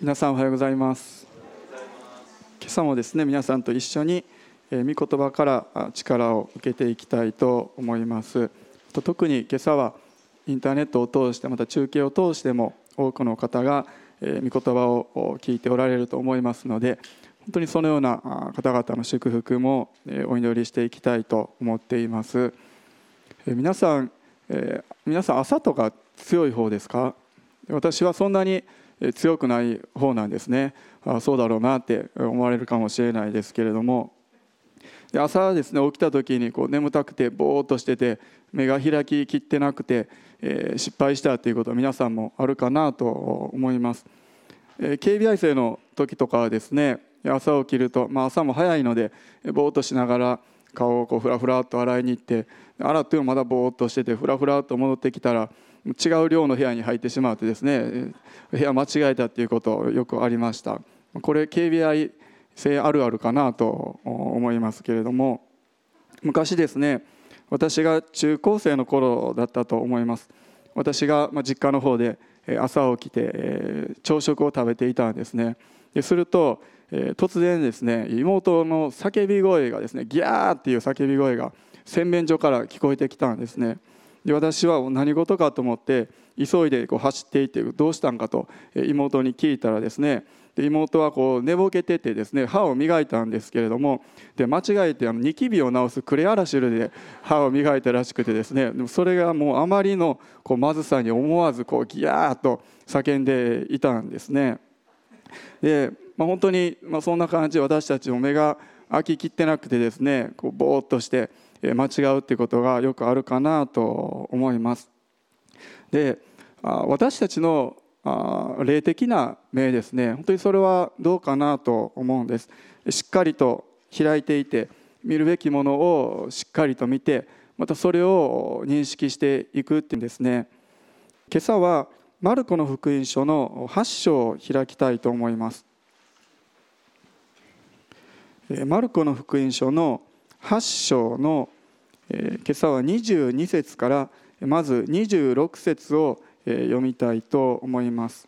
皆さんおはようございます。今朝もですね皆さんと一緒に御言葉から力を受けていきたいと思います。特に今朝はインターネットを通してまた中継を通しても多くの方が御言葉を聞いておられると思いますので本当にそのような方々の祝福もお祈りしていきたいと思っています。皆さん皆さん朝とか強い方ですか？私はそんなに強くない方なんですね。あそうだろうなって思われるかもしれないですけれども。で朝ですね起きた時にこう眠たくてぼーっとしてて目が開ききってなくて、えー、失敗したということは皆さんもあるかなと思います、えー、警備衛生の時とかはですね朝起きると、まあ、朝も早いのでぼーっとしながら顔をこうフラフラっと洗いに行って洗ってもまだぼーっとしててフラフラっと戻ってきたら違う寮の部屋に入ってしまってですね部屋間違えたっていうことよくありました。これ KBI 性あるあるかなと思いますけれども昔ですね私が中高生の頃だったと思います。私が実家の方で朝起きて朝食を食べていたんですね。ですると突然ですね妹の叫び声がですねギャーっていう叫び声が洗面所から聞こえてきたんですね。で私は何事かと思って急いでこう走っていってどうしたんかと妹に聞いたらですねで妹はこう寝ぼけててですね歯を磨いたんですけれどもで間違えてあのニキビを治すクレアラシルで歯を磨いたらしくてですねでもそれがもうあまりのこうまずさに思わずこうギヤーッと叫んでいたんですね。で、まあ、本当に、まあ、そんな感じで私たちも目が開ききってなくてですねこうぼーっとして間違うっていうことがよくあるかなと思います。で私たちの霊的な目ですね。本当にそれはどうかなと思うんです。しっかりと開いていて見るべきものをしっかりと見てまたそれを認識していくっていうんですね。今朝はマルコの福音書の8章を開きたいと思います。マルコの福音書の8章の今朝は22節からまず26節を読みたいと思います。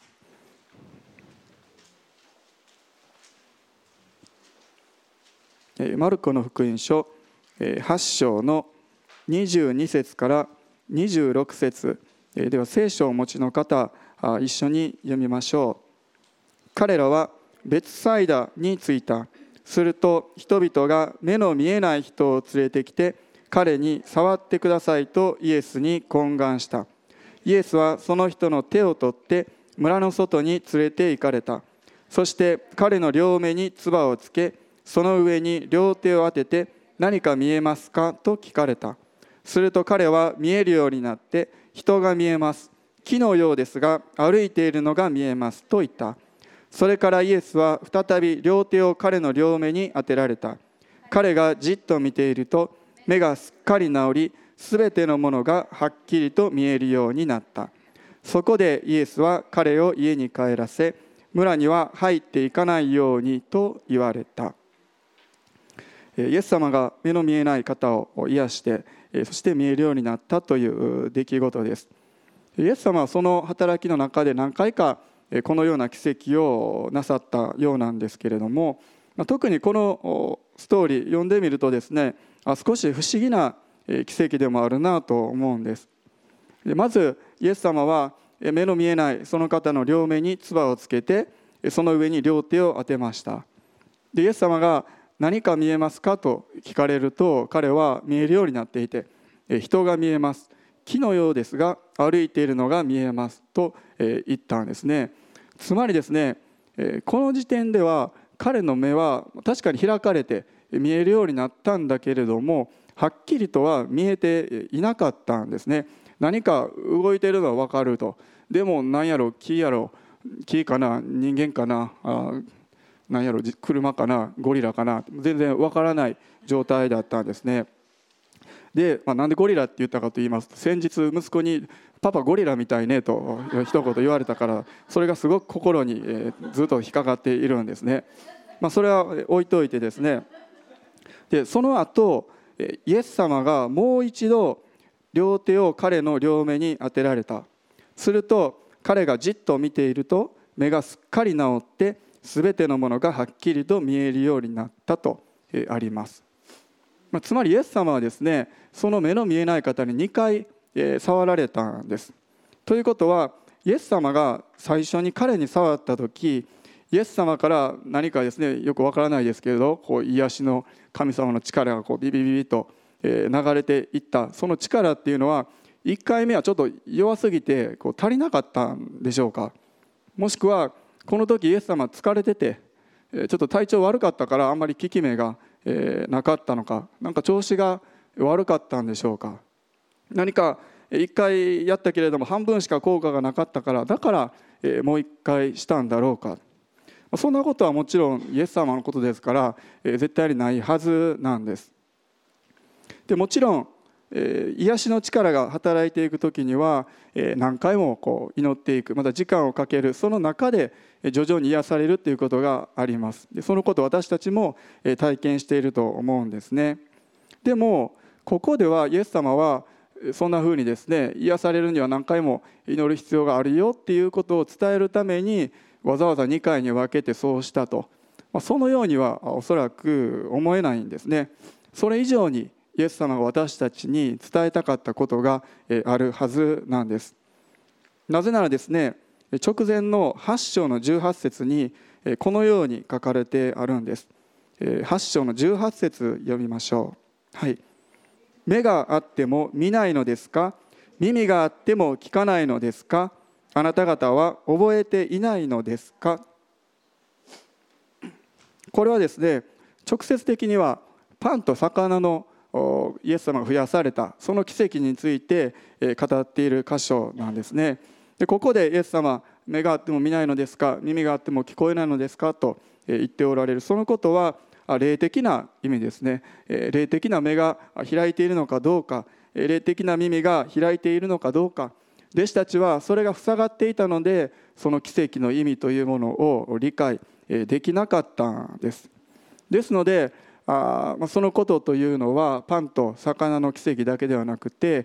マルコの福音書8章の22節から26節。では聖書をお持ちの方一緒に読みましょう。彼らは別サイダに着いた。すると人々が目の見えない人を連れてきて彼に触ってくださいとイエスに懇願した。イエスはその人の手を取って村の外に連れて行かれた。そして彼の両目に唾をつけその上に両手を当てて何か見えますかと聞かれた。すると彼は見えるようになって人が見えます。木のようですが歩いているのが見えますと言った。それからイエスは再び両手を彼の両目に当てられた。彼がじっと見ていると目がすっかり治りすべてのものがはっきりと見えるようになった。そこでイエスは彼を家に帰らせ村には入っていかないようにと言われた。イエス様が目の見えない方を癒してそして見えるようになったという出来事です。イエス様はその働きの中で何回かこのような奇跡をなさったようなんですけれども特にこのストーリー読んでみるとですね少し不思議な奇跡でもあるなと思うんです。まずイエス様は目の見えないその方の両目に唾をつけてその上に両手を当てました。でイエス様が何か見えますかと聞かれると彼は見えるようになっていて人が見えます。木のようですが歩いているのが見えます。と言ったんですね。つまりですねこの時点では彼の目は確かに開かれて見えるようになったんだけれどもはっきりとは見えていなかったんですね。何か動いているのは分かると。でも何やろ木やろ木かな人間かなあ何やろ車かなゴリラかな全然分からない状態だったんですね。で、まあ、なんでゴリラって言ったかと言いますと先日息子に「パパゴリラみたいね」と一言言われたからそれがすごく心に、えずっと引っかかっているんですね、まあ、それは置いといてですねでその後イエス様がもう一度両手を彼の両目に当てられた。すると彼がじっと見ていると目がすっかり治って全てのものがはっきりと見えるようになったとあります、まあ、つまりイエス様はですねその目の見えない方に2回触られたんです。ということはイエス様が最初に彼に触った時イエス様から何かですねよくわからないですけれどこう癒しの神様の力がこうビビビビと流れていったその力っていうのは1回目はちょっと弱すぎてこう足りなかったんでしょうか。もしくはこの時イエス様疲れててちょっと体調悪かったからあんまり効き目がなかったのか。何か調子が悪かったんでしょうか。何か1回やったけれども半分しか効果がなかったからだからもう1回したんだろうか。そんなことはもちろんイエス様のことですから絶対にないはずなんです。でもちろん癒しの力が働いていく時には何回もこう祈っていく。また時間をかける。その中で徐々に癒されるということがあります。でそのことを私たちも体験していると思うんですね。でもここではイエス様はそんなふうにですね癒されるには何回も祈る必要があるよっていうことを伝えるためにわざわざ2回に分けてそうしたと。そのようにはおそらく思えないんですね。それ以上にイエス様が私たちに伝えたかったことがあるはずなんです。なぜならですね直前の8章の18節にこのように書かれてあるんです。8章の18節読みましょう。はい。目があっても見ないのですか？耳があっても聞かないのですか？あなた方は覚えていないのですか？これはですね直接的にはパンと魚のイエス様が増やされたその奇跡について語っている箇所なんですね。でここでイエス様目があっても見ないのですか？耳があっても聞こえないのですか？と言っておられる。そのことは霊的な意味ですね。霊的な目が開いているのかどうか。霊的な耳が開いているのかどうか。弟子たちはそれが塞がっていたのでその奇跡の意味というものを理解できなかったんです。ですのでそのことというのはパンと魚の奇跡だけではなくて、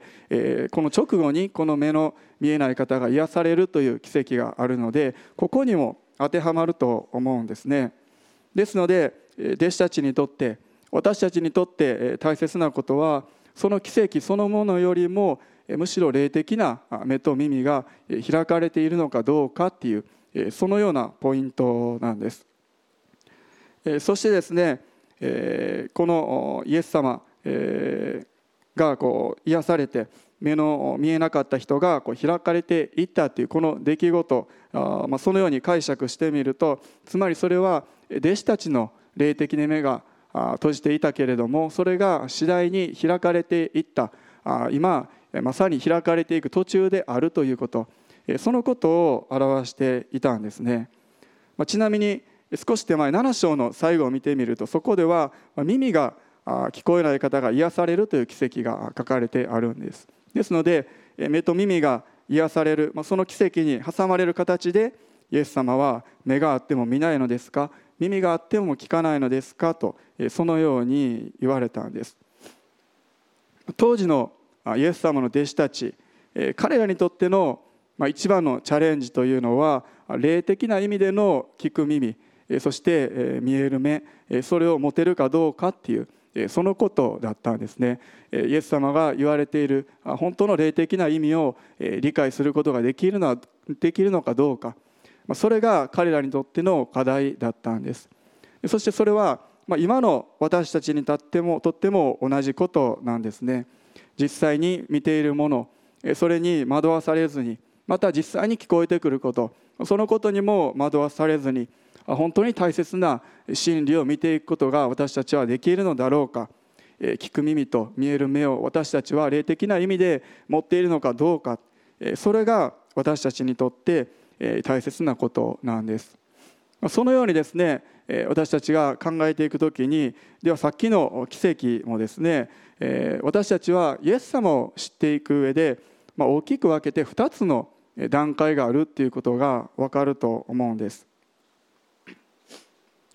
この直後にこの目の見えない方が癒されるという奇跡があるのでここにも当てはまると思うんですね。ですので弟子たちにとって私たちにとって大切なことはその奇跡そのものよりもむしろ霊的な目と耳が開かれているのかどうかっていうそのようなポイントなんです。そしてですねこのイエス様がこう癒されて目の見えなかった人がこう開かれていったというこの出来事あまあ、そのように解釈してみるとつまりそれは弟子たちの霊的な目が閉じていたけれどもそれが次第に開かれていった。あ今まさに開かれていく途中であるということ。そのことを表していたんですね。ちなみに少し手前7章の最後を見てみるとそこでは耳が聞こえない方が癒されるという奇跡が書かれてあるんです。ですので目と耳が癒されるその奇跡に挟まれる形でイエス様は目があっても見ないのですか？耳があっても聞かないのですか？とそのように言われたんです。当時のイエス様の弟子たち彼らにとっての一番のチャレンジというのは霊的な意味での聞く耳そして見える目それを持てるかどうかっていうそのことだったんですね。イエス様が言われている本当の霊的な意味を理解することができるのはできるのかどうか。それが彼らにとっての課題だったんです。そしてそれは今の私たちにとってもとっても同じことなんですね。実際に見ているものそれに惑わされずにまた実際に聞こえてくることそのことにも惑わされずに本当に大切な真理を見ていくことが私たちはできるのだろうか。聞く耳と見える目を私たちは霊的な意味で持っているのかどうか。それが私たちにとって大切なことなんです。そのようにですね私たちが考えていく時にではさっきの奇跡もですね私たちはイエス様を知っていく上で大きく分けて2つの段階があるっていうことが分かると思うんです。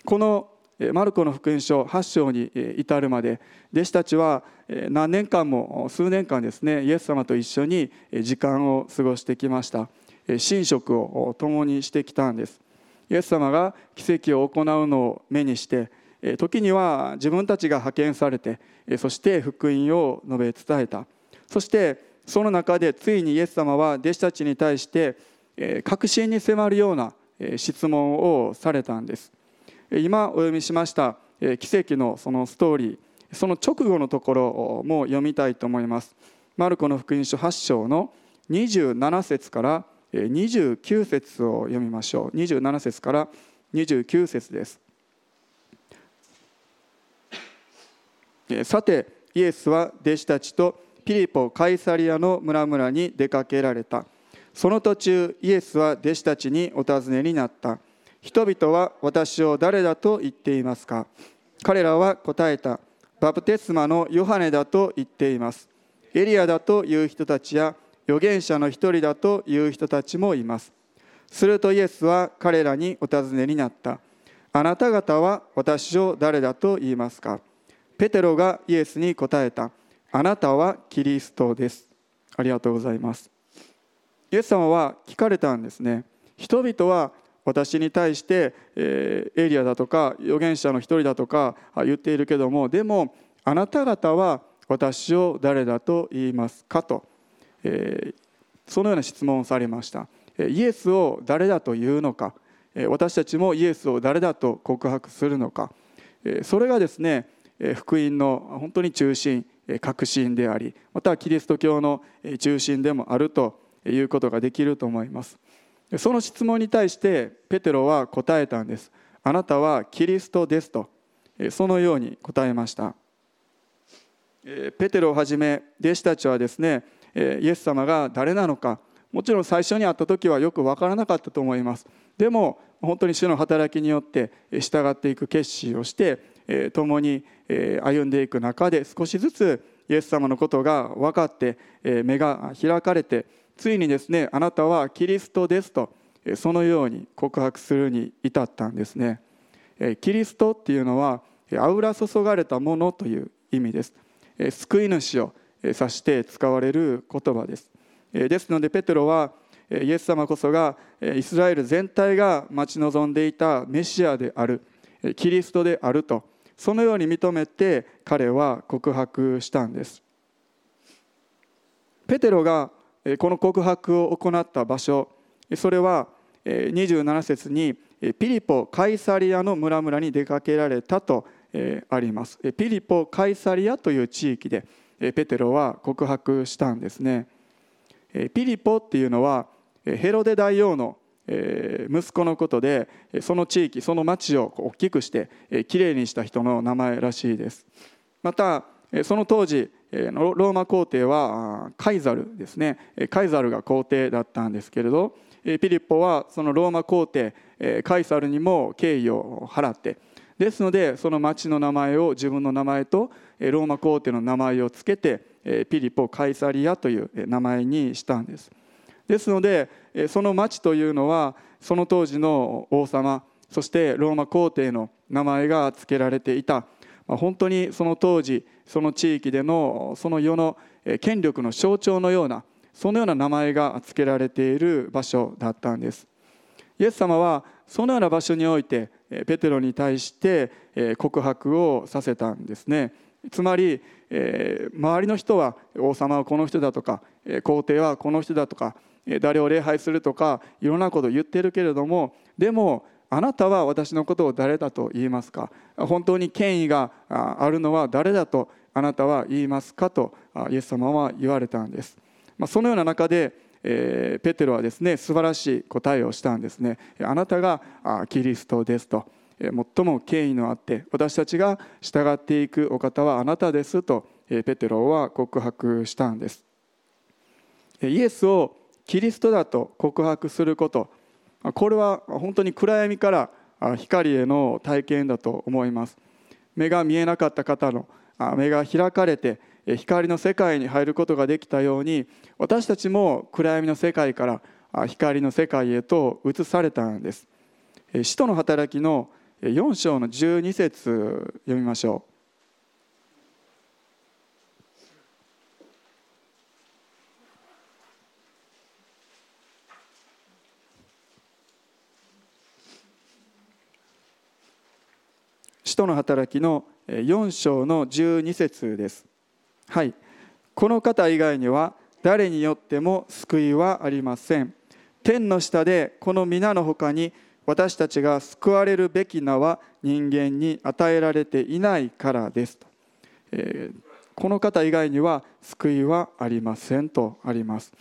このマルコの福音書8章に至るまで弟子たちは何年間も数年間ですねイエス様と一緒に時間を過ごしてきました。神職を共にしてきたんです。イエス様が奇跡を行うのを目にして時には自分たちが派遣されてそして福音を述べ伝えた。そしてその中でついにイエス様は弟子たちに対して確信に迫るような質問をされたんです。今お読みしました奇跡のそのストーリーその直後のところも読みたいと思います。マルコの福音書8章の27節から29節を読みましょう。27節から29節です。さてイエスは弟子たちとピリポ・カイサリアの村々に出かけられた。その途中イエスは弟子たちにお尋ねになった。人々は私を誰だと言っていますか？彼らは答えた。バプテスマのヨハネだと言っています。エリアだという人たちや預言者の一人だという人たちもいますするとイエスは彼らにお尋ねになったあなた方は私を誰だと言いますか？ペテロがイエスに答えた。あなたはキリストです。ありがとうございます。イエス様は聞かれたんですね。人々は私に対して、えエリアだとか預言者の一人だとか言っているけどもでもあなた方は私を誰だと言いますかと、そのような質問をされました。イエスを誰だと言うのか。私たちもイエスを誰だと告白するのか。それがですね福音の本当に中心核心でありまたキリスト教の中心でもあるということができると思います。その質問に対してペテロは答えたんです。あなたはキリストですと。そのように答えました。ペテロをはじめ弟子たちはですねイエス様が誰なのかもちろん最初に会った時はよく分からなかったと思います。でも本当に主の働きによって従っていく決心をして共に歩んでいく中で少しずつイエス様のことが分かって目が開かれてついにですねあなたはキリストですとそのように告白するに至ったんですね。キリストっていうのは油注がれたものという意味です。救い主を指して使われる言葉です。ですのでペテロはイエス様こそがイスラエル全体が待ち望んでいたメシアであるキリストであるとそのように認めて彼は告白したんです。ペテロがこの告白を行った場所それは27節にピリポ・カイサリアの村々に出かけられたとあります。ピリポ・カイサリアという地域でペテロは告白したんですね。ピリポっていうのはヘロデ大王の息子のことでその地域その町を大きくしてきれいにした人の名前らしいです。またその当時ローマ皇帝はカイザルですね。カイザルが皇帝だったんですけれどピリポはそのローマ皇帝カイサルにも敬意を払って。ですのでその町の名前を自分の名前とローマ皇帝の名前をつけてピリポ・カイサリアという名前にしたんです。ですのでその町というのはその当時の王様そしてローマ皇帝の名前が付けられていた。本当にその当時その地域でのその世の権力の象徴のようなそのような名前が付けられている場所だったんです。イエス様はそのような場所においてペテロに対して告白をさせたんですね。つまり周りの人は王様はこの人だとか皇帝はこの人だとか誰を礼拝するとかいろんなことを言ってるけれどもでもあなたは私のことを誰だと言いますか？本当に権威があるのは誰だとあなたは言いますかとイエス様は言われたんです。そのような中でペテロはですね素晴らしい答えをしたんですねあなたがキリストですと。最も権威のあって私たちが従っていくお方はあなたですとペテロは告白したんです。イエスをキリストだと告白することこれは本当に暗闇から光への体験だと思います。目が見えなかった方の目が開かれて光の世界に入ることができたように私たちも暗闇の世界から光の世界へと移されたんです。使徒の働きの4章の12節読みましょう。使徒の働きの4章の12節です。はい、この方以外には誰によっても救いはありません。天の下でこの皆のほかに私たちが救われるべき名は人間に与えられていないからですと、えー、この方以外には救いはありませんとあります。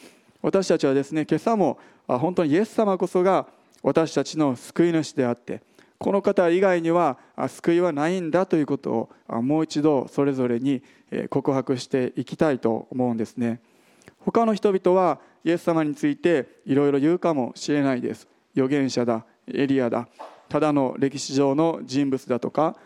私たちはですね今朝も本当にイエス様こそが私たちの救い主であってこの方以外には救いはないんだということをもう一度それぞれに告白していきたいと思うんですね。他の人々はイエス様についていろいろ言うかもしれないです。預言者だ。エリアだ。ただの歴史上の人物だとか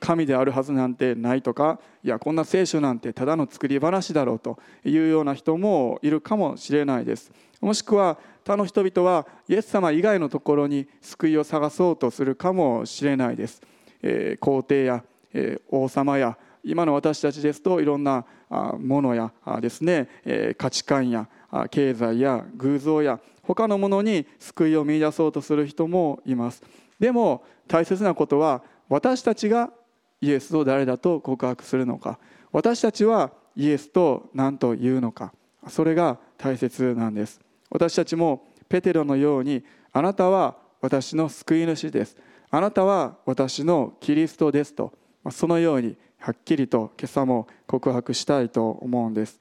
神であるはずなんてないとかいやこんな聖書なんてただの作り話だろうというような人もいるかもしれないです。もしくは他の人々はイエス様以外のところに救いを探そうとするかもしれないです、え皇帝や、え王様や今の私たちですといろんなものやですね価値観や経済や偶像や他のものに救いを見いだそうとする人もいます。でも大切なことは私たちがイエスを誰だと告白するのか。私たちはイエスと何と言うのか。それが大切なんです。私たちもペテロのようにあなたは私の救い主です。あなたは私のキリストですと。そのようにはっきりと今朝も告白したいと思うんです。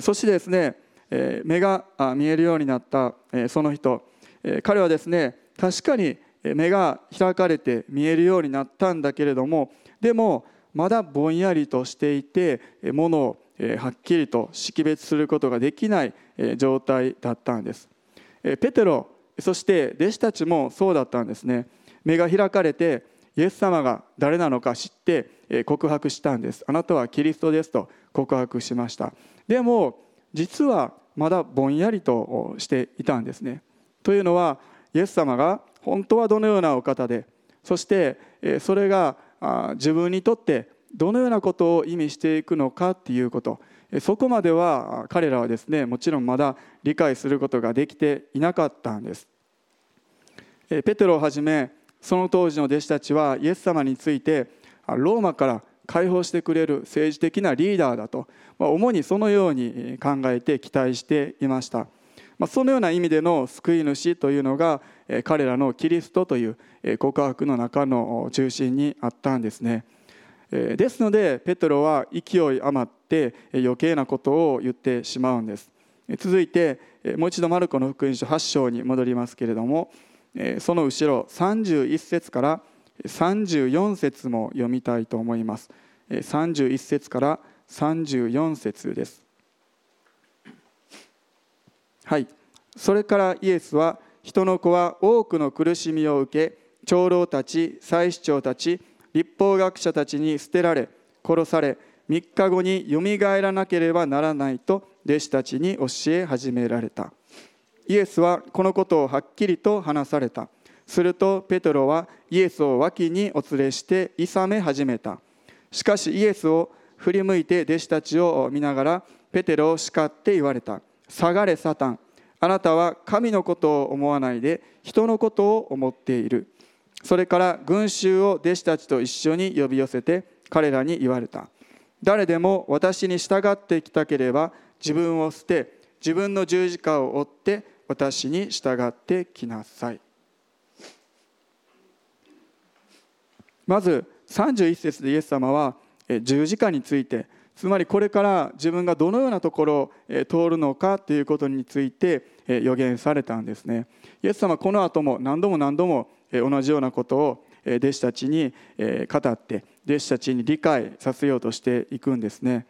そしてですね目が見えるようになったその人。彼はですね確かに目が開かれて見えるようになったんだけれどもでもまだぼんやりとしていてものをはっきりと識別することができない状態だったんです。ペテロそして弟子たちもそうだったんですね。目が開かれてイエス様が誰なのか知って告白したんです。あなたはキリストですと告白しました。でも実はまだぼんやりとしていたんですね。というのはイエス様が本当はどのようなお方でそしてそれが自分にとってどのようなことを意味していくのかっていうこと。そこまでは彼らはですねもちろんまだ理解することができていなかったんです。ペテロをはじめその当時の弟子たちはイエス様についてローマから解放してくれる政治的なリーダーだと主にそのように考えて期待していましたそのような意味での救い主というのが彼らのキリストという告白の中の中心にあったんですね。ですのでペトロは勢い余って余計なことを言ってしまうんです続いてもう一度マルコの福音書8章に戻りますけれどもその後ろ31節から34節も読みたいと思います。31節から34節です。はい。それからイエスは人の子は多くの苦しみを受け長老たち祭司長たち立法学者たちに捨てられ殺され3日後によみがえらなければならないと弟子たちに教え始められた。イエスはこのことをはっきりと話された。するとペトロはイエスを脇にお連れして諌め始めた。しかしイエスを振り向いて弟子たちを見ながらペテロを叱って言われた。下がれサタン。あなたは神のことを思わないで人のことを思っている。それから群衆を弟子たちと一緒に呼び寄せて彼らに言われた。誰でも私に従ってきたければ自分を捨て自分の十字架を追って私に従ってきなさい。まず31節でイエス様は十字架についてつまりこれから自分がどのようなところを通るのかということについて予言されたんですね。イエス様はこの後も何度も何度も同じようなことを弟子たちに語って弟子たちに理解させようとしていくんですね。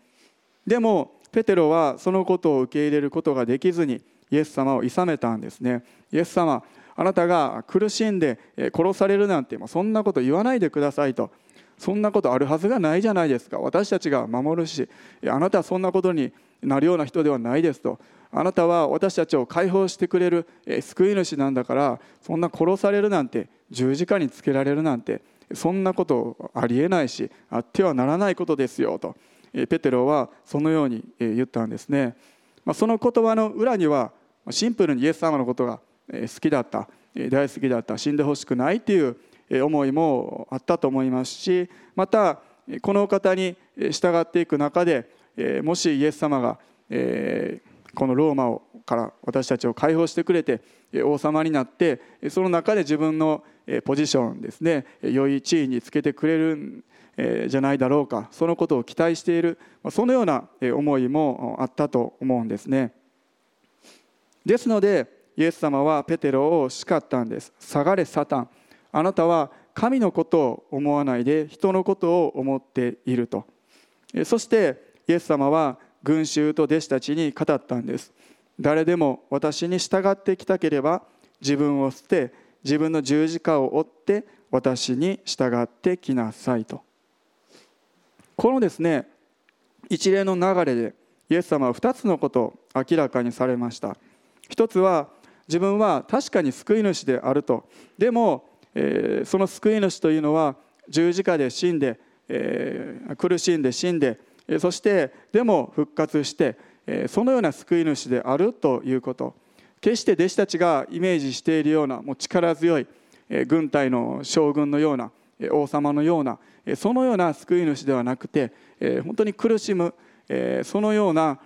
でもペテロはそのことを受け入れることができずにイエス様を諌めたんですね。イエス様あなたが苦しんで殺されるなんてそんなこと言わないでくださいと。そんなことあるはずがないじゃないですか。私たちが守るしあなたはそんなことになるような人ではないですと。あなたは私たちを解放してくれる救い主なんだからそんな殺されるなんて十字架につけられるなんてそんなことありえないしあってはならないことですよと。ペテロはそのように言ったんですね。その言葉の裏にはシンプルにイエス様のことが好きだった大好きだった死んでほしくないっていう思いもあったと思いますしまたこの方に従っていく中でもしイエス様がこのローマをから私たちを解放してくれて王様になってその中で自分のポジションですね良い地位につけてくれるんじゃないだろうかそのことを期待しているそのような思いもあったと思うんですね。ですのでイエス様はペテロを叱ったんです。下がれサタン。あなたは神のことを思わないで人のことを思っていると。そしてイエス様は群衆と弟子たちに語ったんです。誰でも私に従ってきたければ自分を捨て自分の十字架を追って私に従ってきなさいと。このですね一連の流れでイエス様は2つのことを明らかにされました。一つは自分は確かに救い主であると。でも、えー、その救い主というのは十字架で死んで、えー、苦しんで死んでそしてでも復活してそのような救い主であるということ。決して弟子たちがイメージしているようなもう力強い軍隊の将軍のような王様のようなそのような救い主ではなくて本当に苦しむそのような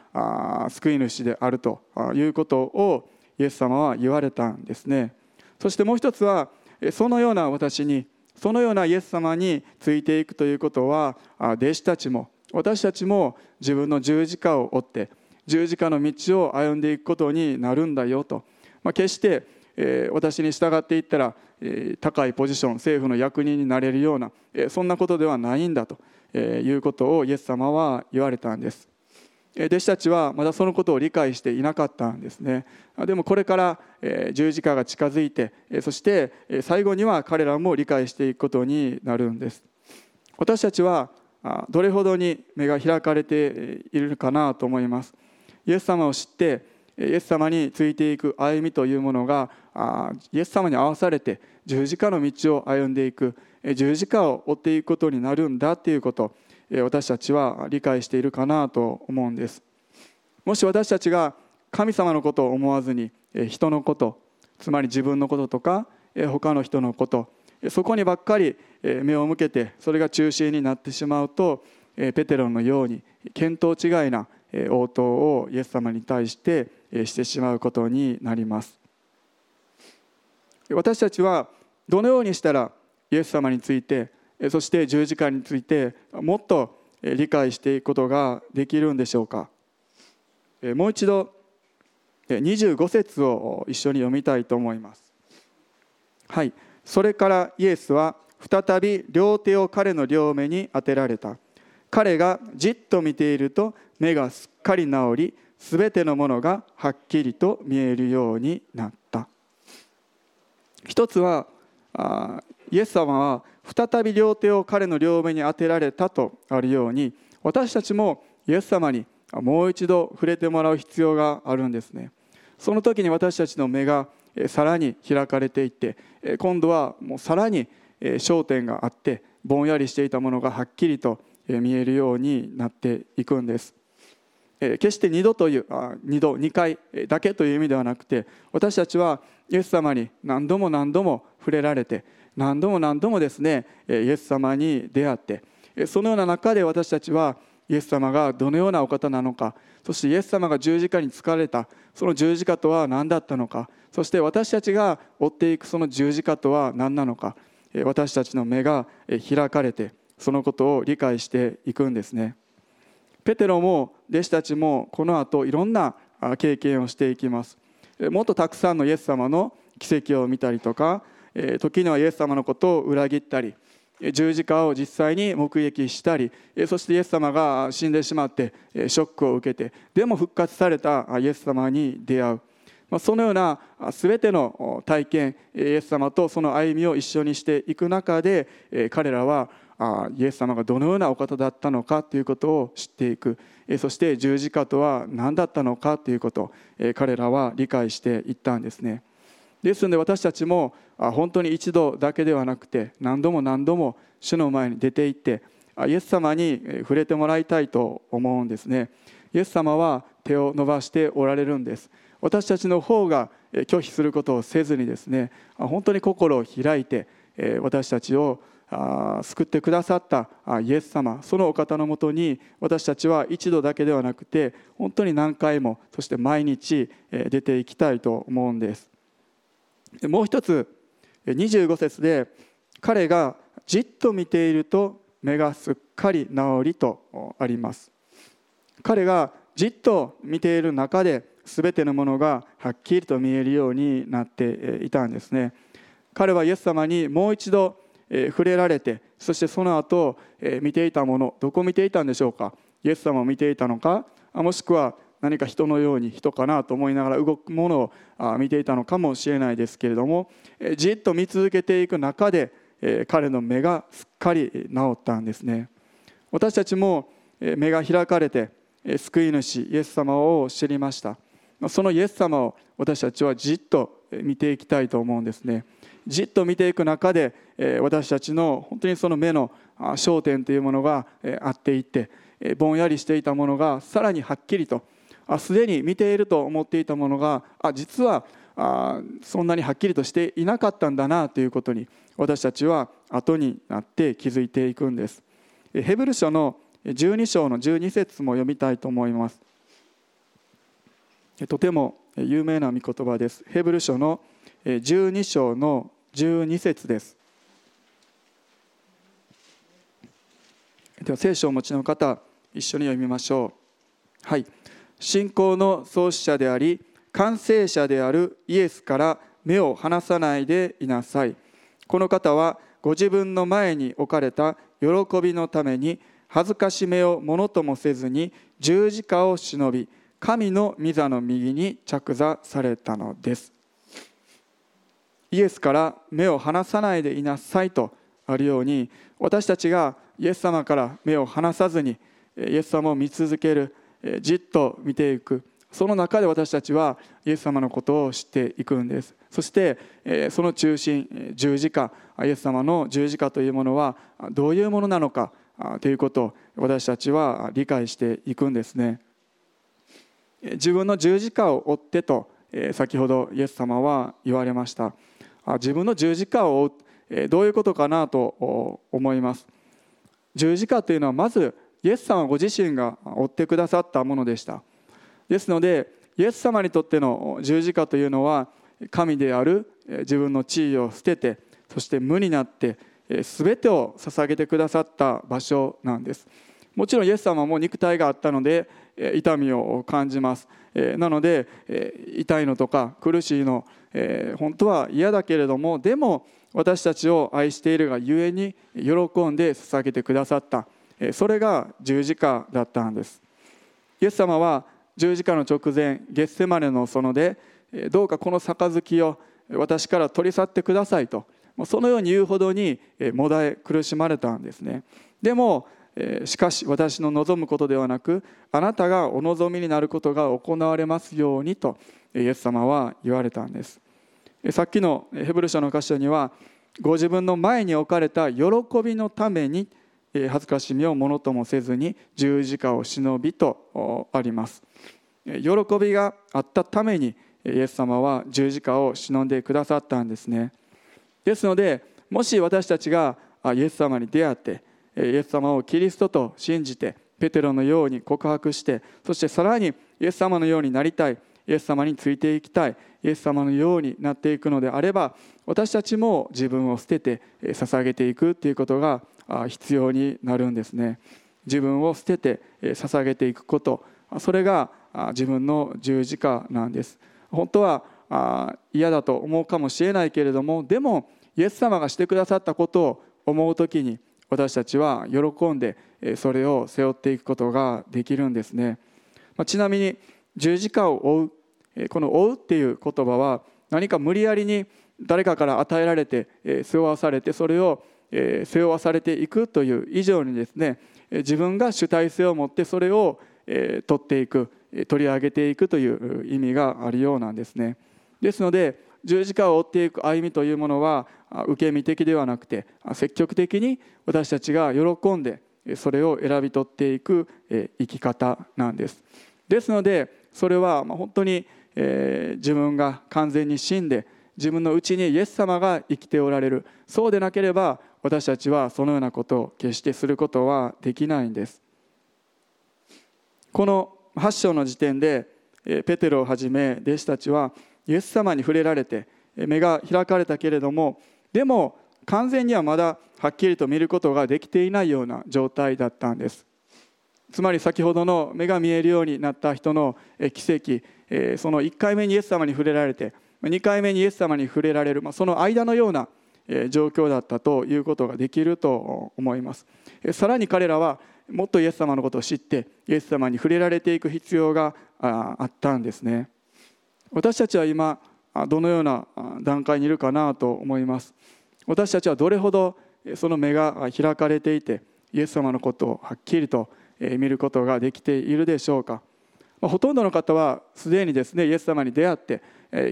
救い主であるということをイエス様は言われたんですね。そしてもう一つはそのような私にそのようなイエス様についていくということは弟子たちも私たちも自分の十字架を追って十字架の道を歩んでいくことになるんだよと、まあ、決して、え、私に従っていったら、え、高いポジション政府の役人になれるような、え、そんなことではないんだと、え、いうことをイエス様は言われたんです。弟子たちはまだそのことを理解していなかったんですね。でもこれから十字架が近づいてそして最後には彼らも理解していくことになるんです。私たちはどれほどに目が開かれているかなと思います。イエス様を知ってイエス様についていく歩みというものがイエス様に合わされて十字架の道を歩んでいく十字架を追っていくことになるんだということ。私たちは理解しているかなと思うんです。もし私たちが神様のことを思わずに人のことつまり自分のこととか他の人のことそこにばっかり目を向けてそれが中心になってしまうとペテロのように見当違いな応答をイエス様に対してしてしまうことになります。私たちはどのようにしたらイエス様についてそして十字架についてもっと理解していくことができるんでしょうか。もう一度25節を一緒に読みたいと思います。はい。それからイエスは再び両手を彼の両目に当てられた。彼がじっと見ていると目がすっかり治りすべてのものがはっきりと見えるようになった。一つはイエス様は再び両手を彼の両目に当てられたとあるように私たちもイエス様にもう一度触れてもらう必要があるんですね。その時に私たちの目がさらに開かれていって今度はもうさらに焦点があってぼんやりしていたものがはっきりと見えるようになっていくんです。決して2度という2度2回だけという意味ではなくて私たちはイエス様に何度も何度も触れられて何度も何度もですねイエス様に出会ってそのような中で私たちはイエス様がどのようなお方なのかそしてイエス様が十字架に疲れたその十字架とは何だったのかそして私たちが追っていくその十字架とは何なのか私たちの目が開かれてそのことを理解していくんですね。ペテロも弟子たちもこの後いろんな経験をしていきます。もっとたくさんのイエス様の奇跡を見たりとか時にはイエス様のことを裏切ったり十字架を実際に目撃したりそしてイエス様が死んでしまってショックを受けてでも復活されたイエス様に出会う。そのような全ての体験イエス様とその歩みを一緒にしていく中で彼らはイエス様がどのようなお方だったのかということを知っていく。そして十字架とは何だったのかということ彼らは理解していったんですね。ですので私たちも本当に一度だけではなくて何度も何度も主の前に出て行ってイエス様に触れてもらいたいと思うんですね。イエス様は手を伸ばしておられるんです。私たちの方が拒否することをせずにですね本当に心を開いて私たちを救ってくださったイエス様そのお方のもとに私たちは一度だけではなくて本当に何回もそして毎日出ていきたいと思うんです。もう一つ25節で彼がじっと見ていると目がすっかり治りとあります。彼がじっと見ている中で全てのものがはっきりと見えるようになっていたんですね。彼はイエス様にもう一度触れられてそしてその後見ていたものどこを見ていたんでしょうか？イエス様を見ていたのか？もしくは何か人のように人かなと思いながら動くものを見ていたのかもしれないですけれどもじっと見続けていく中で彼の目がすっかり治ったんですね。私たちも目が開かれて救い主イエス様を知りました。そのイエス様を私たちはじっと見ていきたいと思うんですね。じっと見ていく中で私たちの本当にその目の焦点というものがあっていってぼんやりしていたものがさらにはっきりとすでに見ていると思っていたものがあ実はあそんなにはっきりとしていなかったんだなということに私たちは後になって気づいていくんです。ヘブル書の12章の12節も読みたいと思います。とても有名な御言葉です。ヘブル書の12章の12節です。では聖書をお持ちの方一緒に読みましょう。はい。信仰の創始者であり完成者であるイエスから目を離さないでいなさい。この方はご自分の前に置かれた喜びのために恥ずかしめをものともせずに十字架を忍び神の御座の右に着座されたのです。イエスから目を離さないでいなさいとあるように私たちがイエス様から目を離さずにイエス様を見続けるじっと見ていく。その中で私たちはイエス様のことを知っていくんです。そしてその中心十字架。イエス様の十字架というものはどういうものなのかということを私たちは理解していくんですね。自分の十字架を追ってと先ほどイエス様は言われました。自分の十字架を追うどういうことかなと思います。十字架というのはまずイエス様ご自身が追ってくださったものでした。ですのでイエス様にとっての十字架というのは神である自分の地位を捨ててそして無になって全てを捧げてくださった場所なんです。もちろんイエス様も肉体があったので痛みを感じます。なので痛いのとか苦しいの本当は嫌だけれどもでも私たちを愛しているがゆえに喜んで捧げてくださった。それが十字架だったんです。イエス様は十字架の直前ゲッセマネの園でどうかこの杯を私から取り去ってくださいとそのように言うほどにもだえ苦しまれたんですね。でもしかし私の望むことではなくあなたがお望みになることが行われますようにとイエス様は言われたんです。さっきのヘブル書の箇所にはご自分の前に置かれた喜びのために恥ずかしみをものともせずに十字架を忍びとあります。喜びがあったためにイエス様は十字架を忍んでくださったんですね。ですのでもし私たちがイエス様に出会ってイエス様をキリストと信じてペテロのように告白してそしてさらにイエス様のようになりたいイエス様についていきたいイエス様のようになっていくのであれば私たちも自分を捨てて捧げていくということが必要になるんですね。自分を捨てて捧げていくこと。それが自分の十字架なんです。本当は嫌だと思うかもしれないけれどもでもイエス様がしてくださったことを思う時に私たちは喜んでそれを背負っていくことができるんですね。ちなみに十字架を追うこの「追う」っていう言葉は何か無理やりに誰かから与えられて背負わされてそれを背負わされていくという以上にですね自分が主体性を持ってそれを取っていく取り上げていくという意味があるようなんですね。ですので十字架を追っていく歩みというものは受け身的ではなくて積極的に私たちが喜んでそれを選び取っていく生き方なんです。ですのでそれは本当に自分が完全に死んで自分のうちにイエス様が生きておられる。そうでなければ私たちはそのようなことを決してすることはできないんです。この8章の時点でペテロをはじめ弟子たちはイエス様に触れられて目が開かれたけれどもでも完全にはまだはっきりと見ることができていないような状態だったんです。つまり先ほどの目が見えるようになった人の奇跡その1回目にイエス様に触れられて2回目にイエス様に触れられるその間のような状況だったということができると思います。さらに彼らはもっとイエス様のことを知ってイエス様に触れられていく必要があったんですね。私たちは今どのような段階にいるかなと思います。私たちはどれほどその目が開かれていてイエス様のことをはっきりと見ることができているでしょうか。ほとんどの方はすでにですねイエス様に出会って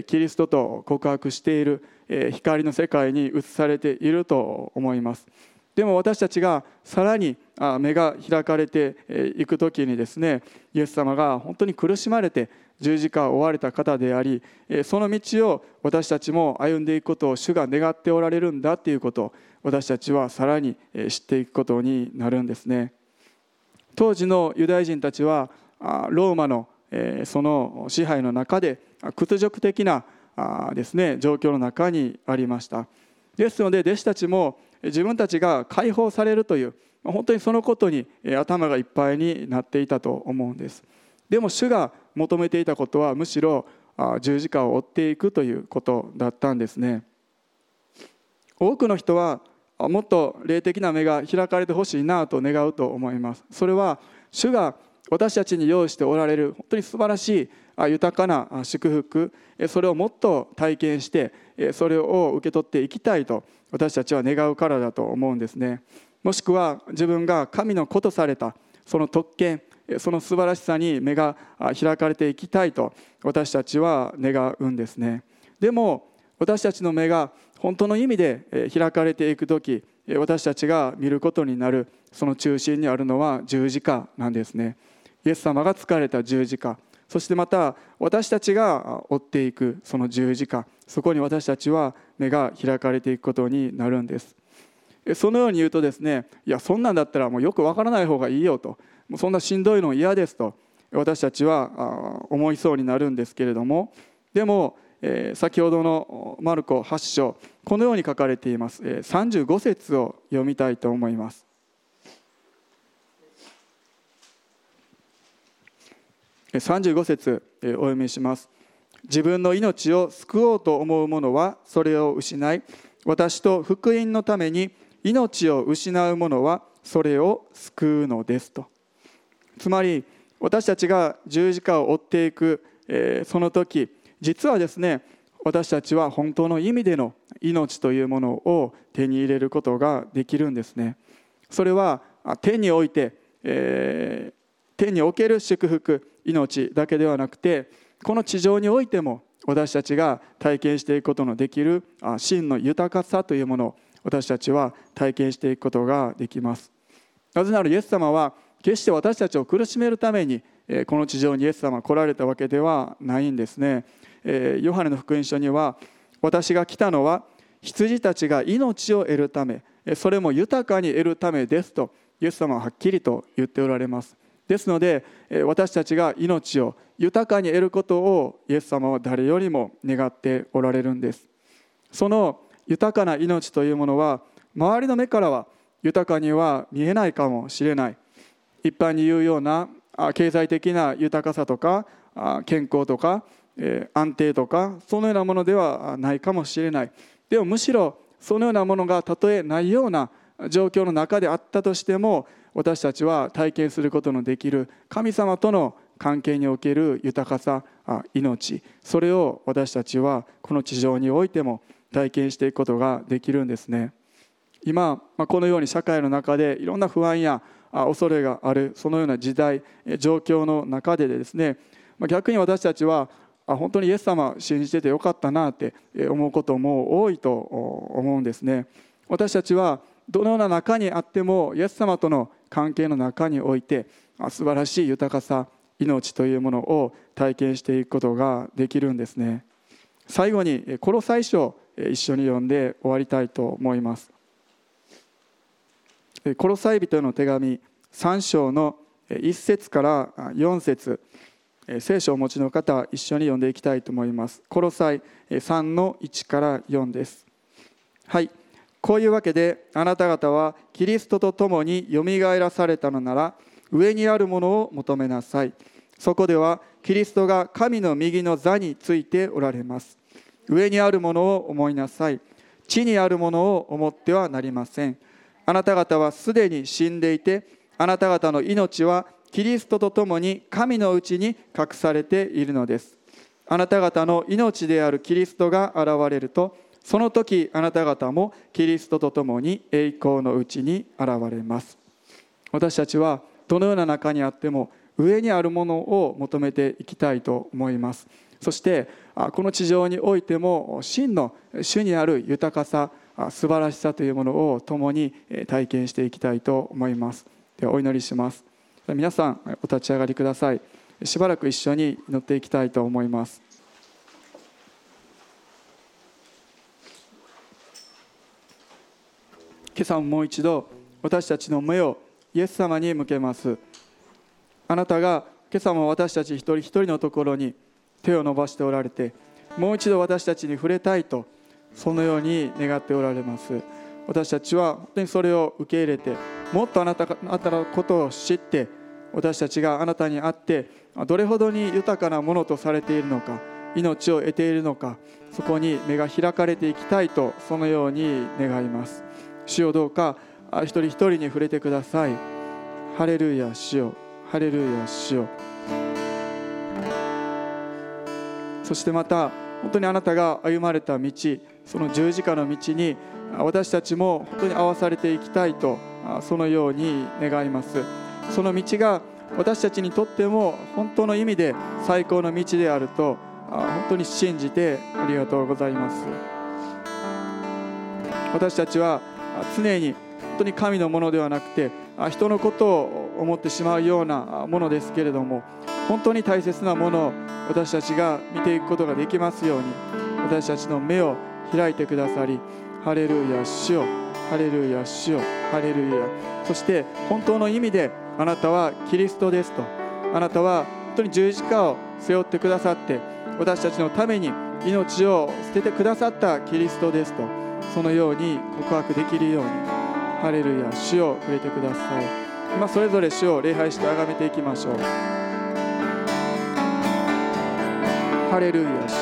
キリストと告白している光の世界に移されていると思います。でも私たちがさらに目が開かれていく時にですねイエス様が本当に苦しまれて十字架を追われた方でありその道を私たちも歩んでいくことを主が願っておられるんだということを私たちはさらに知っていくことになるんですね。当時のユダヤ人たちはローマのその支配の中で屈辱的なですね状況の中にありました。ですので弟子たちも自分たちが解放されるという本当にそのことに頭がいっぱいになっていたと思うんです。でも主が求めていたことはむしろ十字架を追っていくということだったんですね。多くの人はもっと霊的な目が開かれてほしいなと願うと思います。それは主が私たちに用意しておられる本当に素晴らしい豊かな祝福それをもっと体験してそれを受け取っていきたいと私たちは願うからだと思うんですね。もしくは自分が神の子とされたその特権その素晴らしさに目が開かれていきたいと私たちは願うんですね。でも私たちの目が本当の意味で開かれていく時私たちが見ることになるその中心にあるのは十字架なんですね。イエス様が疲れた十字架。そしてまた私たちが追っていくその十字架。そこに私たちは目が開かれていくことになるんです。そのように言うとですねいやそんなんだったらもうよくわからない方がいいよと。もうそんなしんどいの嫌ですと私たちは思いそうになるんですけれども。でも先ほどのマルコ8章このように書かれています。35節を読みたいと思います。35節お読みします。自分の命を救おうと思う者はそれを失い私と福音のために命を失う者はそれを救うのですと。つまり私たちが十字架を追っていく、えその時実はですね私たちは本当の意味での命というものを手に入れることができるんですね。それは手において、えー、手における祝福命だけではなくてこの地上においても私たちが体験していくことのできる真の豊かさというものを私たちは体験していくことができます。なぜならイエス様は決して私たちを苦しめるためにこの地上にイエス様が来られたわけではないんですね。ヨハネの福音書には私が来たのは羊たちが命を得るためそれも豊かに得るためですとイエス様ははっきりと言っておられます。ですので私たちが命を豊かに得ることをイエス様は誰よりも願っておられるんです。その豊かな命というものは周りの目からは豊かには見えないかもしれない。一般に言うような経済的な豊かさとか健康とか安定とかそのようなものではないかもしれない。でもむしろそのようなものがたとえないような状況の中であったとしても私たちは体験することのできる神様との関係における豊かさ命それを私たちはこの地上においても体験していくことができるんですね。今このように社会の中でいろんな不安や恐れがあるそのような時代状況の中でですね逆に私たちは本当にイエス様信じててよかったなって思うことも多いと思うんですね。私たちはどのような中にあってもイエス様との関係の中において素晴らしい豊かさ命というものを体験していくことができるんですね。最後にコロサイ書一緒に読んで終わりたいと思います。コロサイ人への手紙3章の1節から4節。聖書をお持ちの方一緒に読んでいきたいと思います。コロサイ3の1から4です。はい。こういうわけであなた方はキリストと共によみがえらされたのなら上にあるものを求めなさい。そこではキリストが神の右の座についておられます。上にあるものを思いなさい。地にあるものを思ってはなりません。あなた方はすでに死んでいてあなた方の命はキリストと共に神のうちに隠されているのです。あなた方の命であるキリストが現れるとその時あなた方もキリストと共に栄光のうちに現れます。私たちはどのような中にあっても上にあるものを求めていきたいと思います。そしてこの地上においても真の主にある豊かさ素晴らしさというものを共に体験していきたいと思います。ではお祈りします。皆さんお立ち上がりください。しばらく一緒に祈っていきたいと思います。今朝ももう一度私たちの目をイエス様に向けます。あなたが今朝も私たち一人一人のところに手を伸ばしておられてもう一度私たちに触れたいとそのように願っておられます。私たちは本当にそれを受け入れてもっとあなたあなたのことを知って私たちがあなたに会ってどれほどに豊かなものとされているのか命を得ているのかそこに目が開かれていきたいとそのように願います。主よどうか。一人一人に触れてください。ハレルヤ主よハレルヤ主よそしてまた本当にあなたが歩まれた道その十字架の道に私たちも本当に合わされていきたいとそのように願います。その道が私たちにとっても本当の意味で最高の道であると本当に信じてありがとうございます。私たちは常に本当に神のものではなくて人のことを思ってしまうようなものですけれども本当に大切なものを私たちが見ていくことができますように私たちの目を開いてくださりハレルヤ主よハレルヤ主よハレルヤ。そして本当の意味であなたはキリストですと。あなたは本当に十字架を背負ってくださって私たちのために命を捨ててくださったキリストですと。そのように告白できるようにハレルヤ主を触れてください。今それぞれ主を礼拝して崇めていきましょう。ハレルヤ主。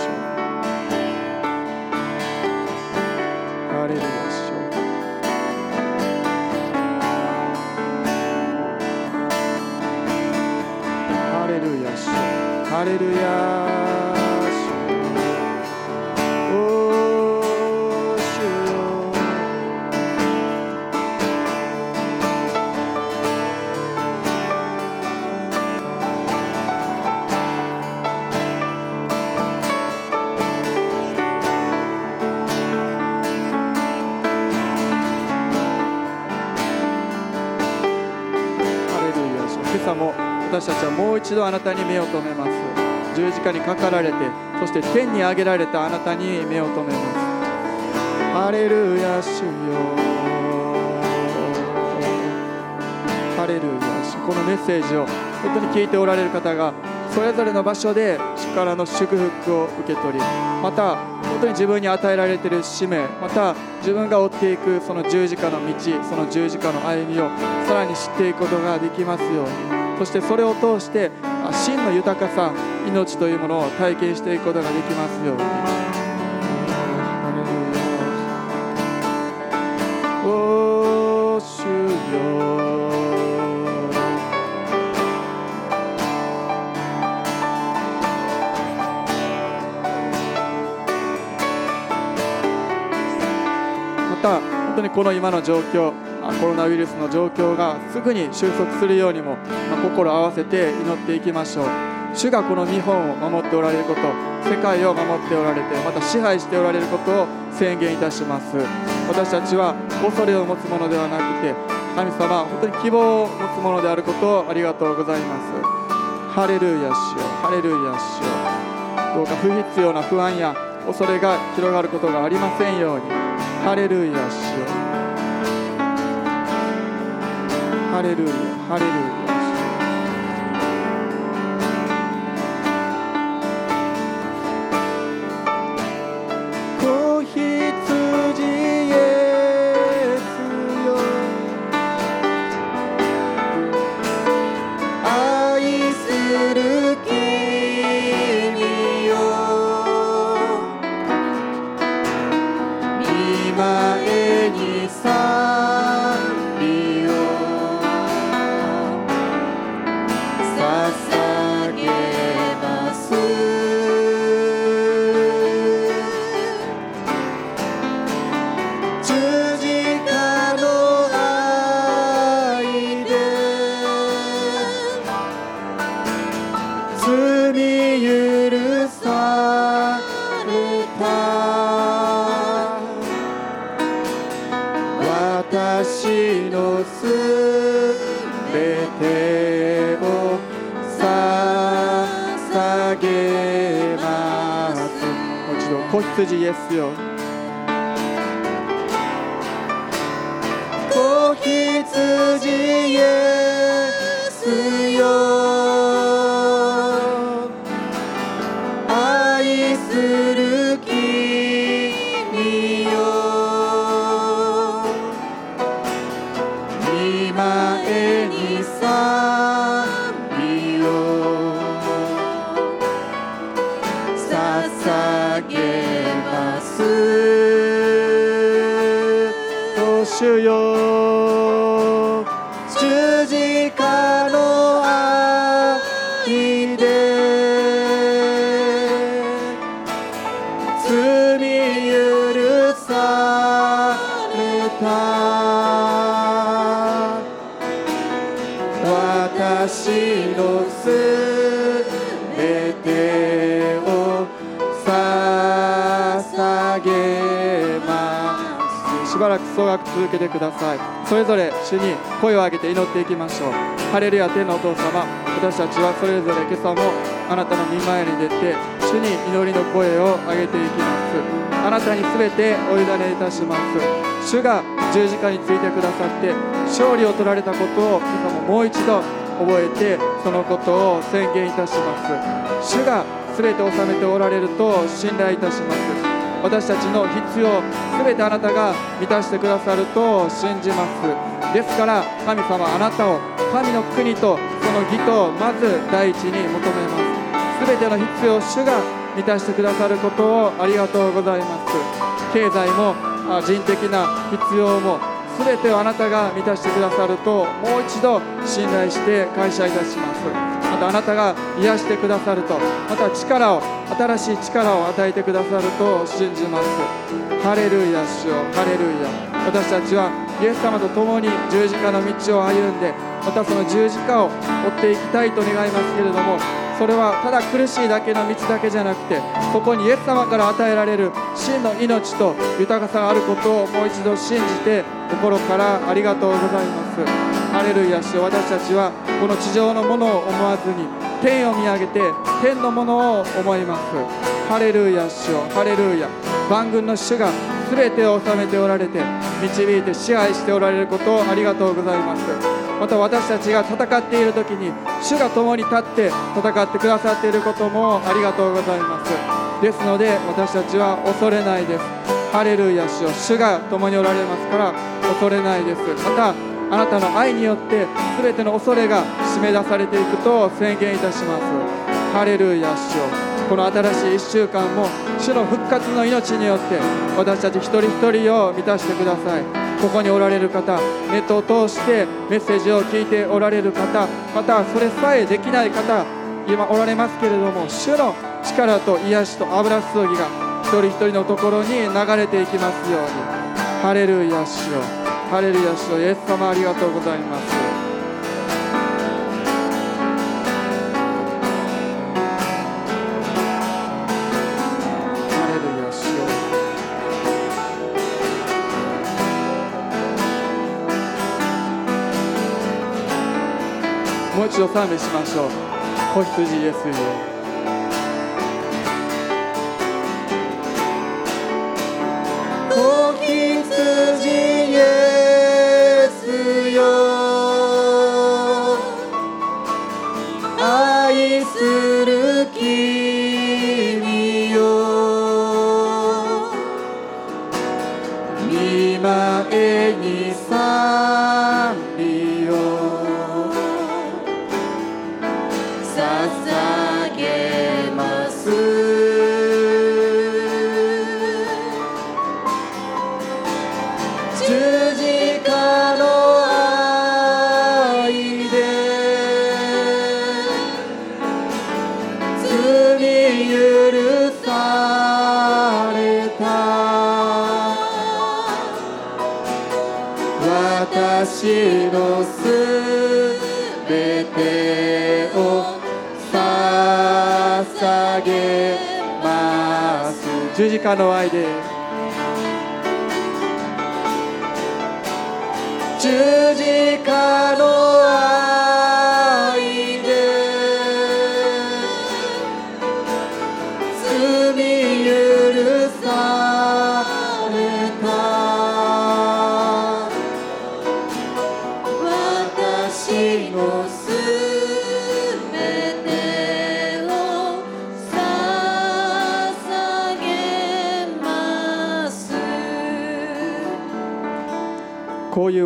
ハレルヤ主。ハレルヤ主。ハレルヤ。一度あなたに目を留めます。十字架にかかられてそして天に上げられたあなたに目を留めます。ハレルヤ主よ。ハレルヤ主このメッセージを本当に聞いておられる方がそれぞれの場所で主からの祝福を受け取りまた本当に自分に与えられている使命また自分が追っていくその十字架の道その十字架の歩みをさらに知っていくことができますように。そしてそれを通して真の豊かさ命というものを体験していくことができますように。また本当にこの今の状況コロナウイルスの状況がすぐに収束するようにも心を合わせて祈っていきましょう。主がこの日本を守っておられること世界を守っておられてまた支配しておられることを宣言いたします。私たちは恐れを持つものではなくて神様本当に希望を持つものであることをありがとうございます。ハレルヤ主よハレルヤ主よ。どうか不必要な不安や恐れが広がることがありませんように。ハレルヤ主よ。ハレルヤハレルヤ。一度子羊イエますしばらく総額続けてください。それぞれ主に声を上げて祈っていきましょう。ハレルヤ天のお父様私たちはそれぞれ今朝もあなたの御前に出て主に祈りの声を上げていきます。あなたに全てお委ねいたします。主が十字架についてくださって勝利を取られたことを今朝ももう一度覚えてそのことを宣言いたします。主が全て収めておられると信頼いたします。私たちの必要全てあなたが満たしてくださると信じます。ですから神様あなたを神の国とその義とをまず第一に求めます。全ての必要主が満たしてくださることをありがとうございます。経済も人的な必要も全てをあなたが満たしてくださるともう一度信頼して感謝いたしますまたあなたが癒してくださると。また力を新しい力を与えてくださると。信じます。ハレルヤ主よ。ハレルヤ。私たちはイエス様と共に十字架の道を歩んでまたその十字架を追っていきたいと願いますけれどもそれはただ苦しいだけの道だけじゃなくてそこにイエス様から与えられる真の命と豊かさがあることをもう一度信じて心からありがとうございます。ハレルヤ主よ私たちはこの地上のものを思わずに天を見上げて天のものを思います。ハレルヤ主よハレルヤ。万軍の主が全てを治めておられて導いて支配しておられることをありがとうございます。また私たちが戦っている時に主が共に立って戦ってくださっていることもありがとうございます。ですので私たちは恐れないです。ハレルヤ主よ主が共におられますから恐れないです。またあなたの愛によって全ての恐れが締め出されていくと宣言いたします。ハレルヤ主よ。この新しい1週間も主の復活の命によって私たち一人一人を満たしてください。ここにおられる方ネットを通してメッセージを聞いておられる方またそれさえできない方今おられますけれども主の力と癒しと油注ぎが一人一人のところに流れていきますように。ハレルヤ主よ。ハレルヤ主よイエス様ありがとうございます。ハレルヤ主よ。もう一度賛美しましょう。子羊イエスよます十字架の愛で。す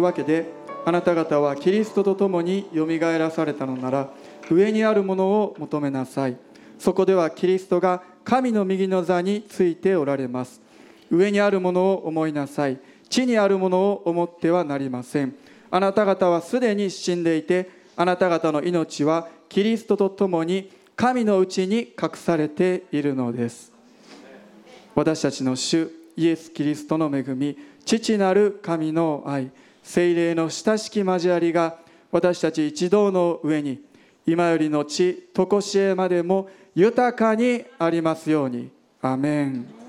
わけであなた方はキリストと共によみがえらされたのなら上にあるものを求めなさい。そこではキリストが神の右の座についておられます。上にあるものを思いなさい。地にあるものを思ってはなりません。あなた方はすでに死んでいてあなた方の命はキリストと共に神のうちに隠されているのです。私たちの主イエス・キリストの恵み父なる神の愛精霊の親しき交わりが私たち一同の上に今よりの地常しえまでも豊かにありますように。アメン。